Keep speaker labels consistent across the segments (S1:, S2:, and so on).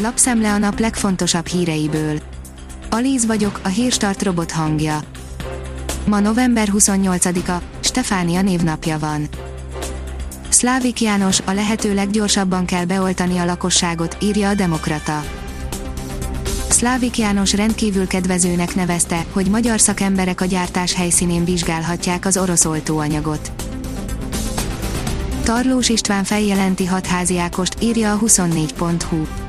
S1: Lapszemle a nap legfontosabb híreiből. Alíz vagyok, a hírstart robot hangja. Ma november 28-a, Stefánia névnapja van. Szlávik János, a lehető leggyorsabban kell beoltani a lakosságot, írja a Demokrata. Szlávik János rendkívül kedvezőnek nevezte, hogy magyar szakemberek a gyártás helyszínén vizsgálhatják az orosz oltóanyagot. Tarlós István feljelenti hatházi Ákost, írja a 24.hu.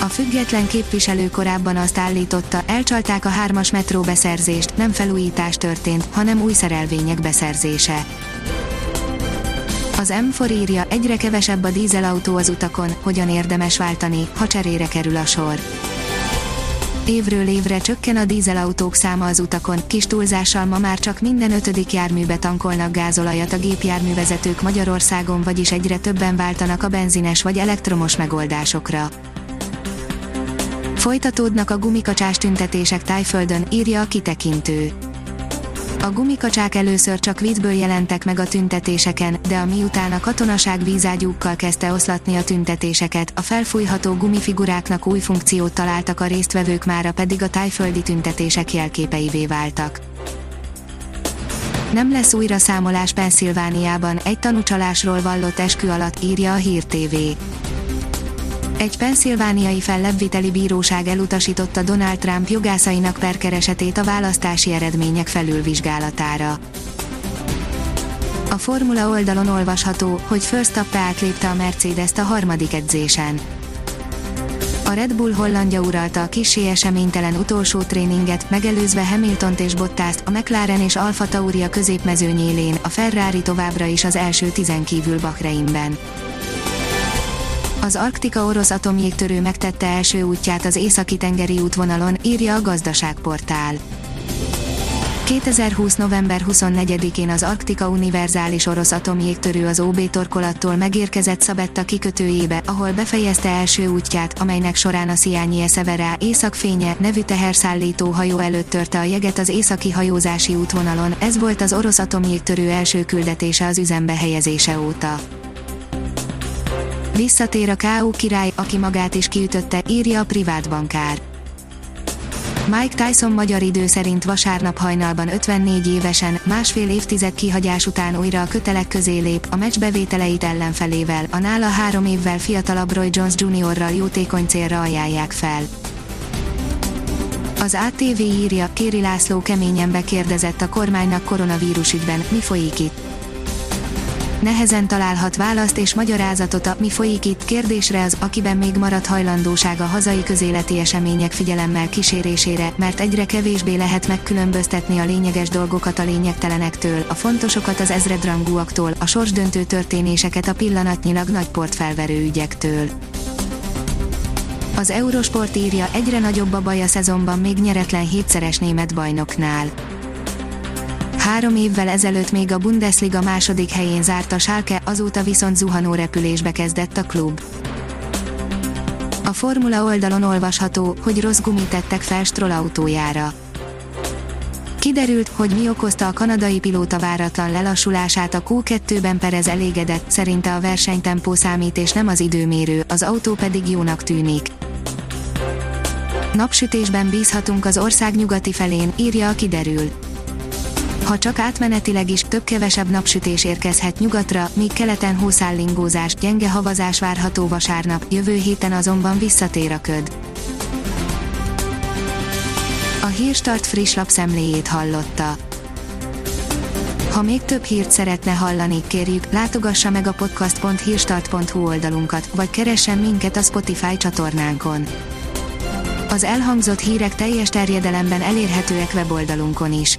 S1: A független képviselő korábban azt állította, elcsalták a hármas metró beszerzést, nem felújítás történt, hanem új szerelvények beszerzése. Az M4 írja, egyre kevesebb a dízelautó az utakon, hogyan érdemes váltani, ha cserére kerül a sor. Évről évre csökken a dízelautók száma az utakon, kis túlzással ma már csak minden ötödik járműbe tankolnak gázolajat a gépjárművezetők Magyarországon, vagyis egyre többen váltanak a benzines vagy elektromos megoldásokra. Folytatódnak a gumikacsás tüntetések Tájföldön, írja a kitekintő. A gumikacsák először csak vízből jelentek meg a tüntetéseken, de a miután a katonaság vízágyúkkal kezdte oszlatni a tüntetéseket, a felfújható gumifiguráknak új funkciót találtak a résztvevők mára pedig a tájföldi tüntetések jelképeivé váltak. Nem lesz újra számolás Pennsylvániában, egy tanúcsalásról vallott eskü alatt írja a Hír TV. Egy penszilvániai fellebbviteli bíróság elutasította Donald Trump jogászainak perkeresetét a választási eredmények felülvizsgálatára. A Formula oldalon olvasható, hogy Verstappen átlépte a Mercedes-t a harmadik edzésen. A Red Bull hollandja uralta a kisé eseménytelen utolsó tréninget, megelőzve Hamiltont és Bottaszt, a McLaren és Alfa Tauri a középmezőnyélén, a Ferrari továbbra is az első tizen kívül Bahreinben. Az Arktika orosz atomjégtörő megtette első útját az északi tengeri útvonalon, írja a gazdaságportál. 2020. november 24-én az Arktika Univerzális orosz atomjégtörő az OB torkolattól megérkezett Szabetta kikötőjébe, ahol befejezte első útját, amelynek során a Sziányi Eszeverá északfénye nevű teherszállító hajó előtt törte a jeget az északi hajózási útvonalon, ez volt az orosz atomjégtörő első küldetése az üzembe helyezése óta. Visszatér a K.O. király, aki magát is kiütötte, írja a privát bankár. Mike Tyson magyar idő szerint vasárnap hajnalban 54 évesen, másfél évtized kihagyás után újra a kötelek közé lép, a meccs bevételeit ellenfelével, a nála három évvel fiatalabb Roy Jones Jr.-ral jótékony célra ajánlják fel. Az ATV írja, Kéri László keményen bekérdezett a kormánynak koronavírus ügyben, mi folyik itt nehezen találhat választ és magyarázatot a mi folyik itt kérdésre az, akiben még maradt hajlandóság a hazai közéleti események figyelemmel kísérésére, mert egyre kevésbé lehet megkülönböztetni a lényeges dolgokat a lényegtelenektől, a fontosokat az ezredrangúaktól, a sorsdöntő történéseket a pillanatnyilag nagy portfelverő ügyektől. Az Eurosport írja, egyre nagyobb a baj a szezonban még nyeretlen hétszeres német bajnoknál Három évvel ezelőtt még a Bundesliga második helyén zárt a Schalke, azóta viszont zuhanó repülésbe kezdett a klub. A Formula oldalon olvasható, hogy rossz gumit tettek fel Stroll autójára. Kiderült, hogy mi okozta a kanadai pilóta váratlan lelassulását a Q2-ben Perez elégedett, szerinte a versenytempó számít és nem az időmérő, az autó pedig jónak tűnik. Napsütésben bízhatunk az ország nyugati felén, írja a kiderül ha csak átmenetileg is több-kevesebb napsütés érkezhet nyugatra, míg keleten hószállingózás, gyenge havazás várható vasárnap, jövő héten azonban visszatér a köd. A Hírstart friss lapszemléjét hallotta. Ha még több hírt szeretne hallani, kérjük, látogassa meg a podcast.hírstart.hu oldalunkat, vagy keressen minket a Spotify csatornánkon. Az elhangzott hírek teljes terjedelemben elérhetőek weboldalunkon is.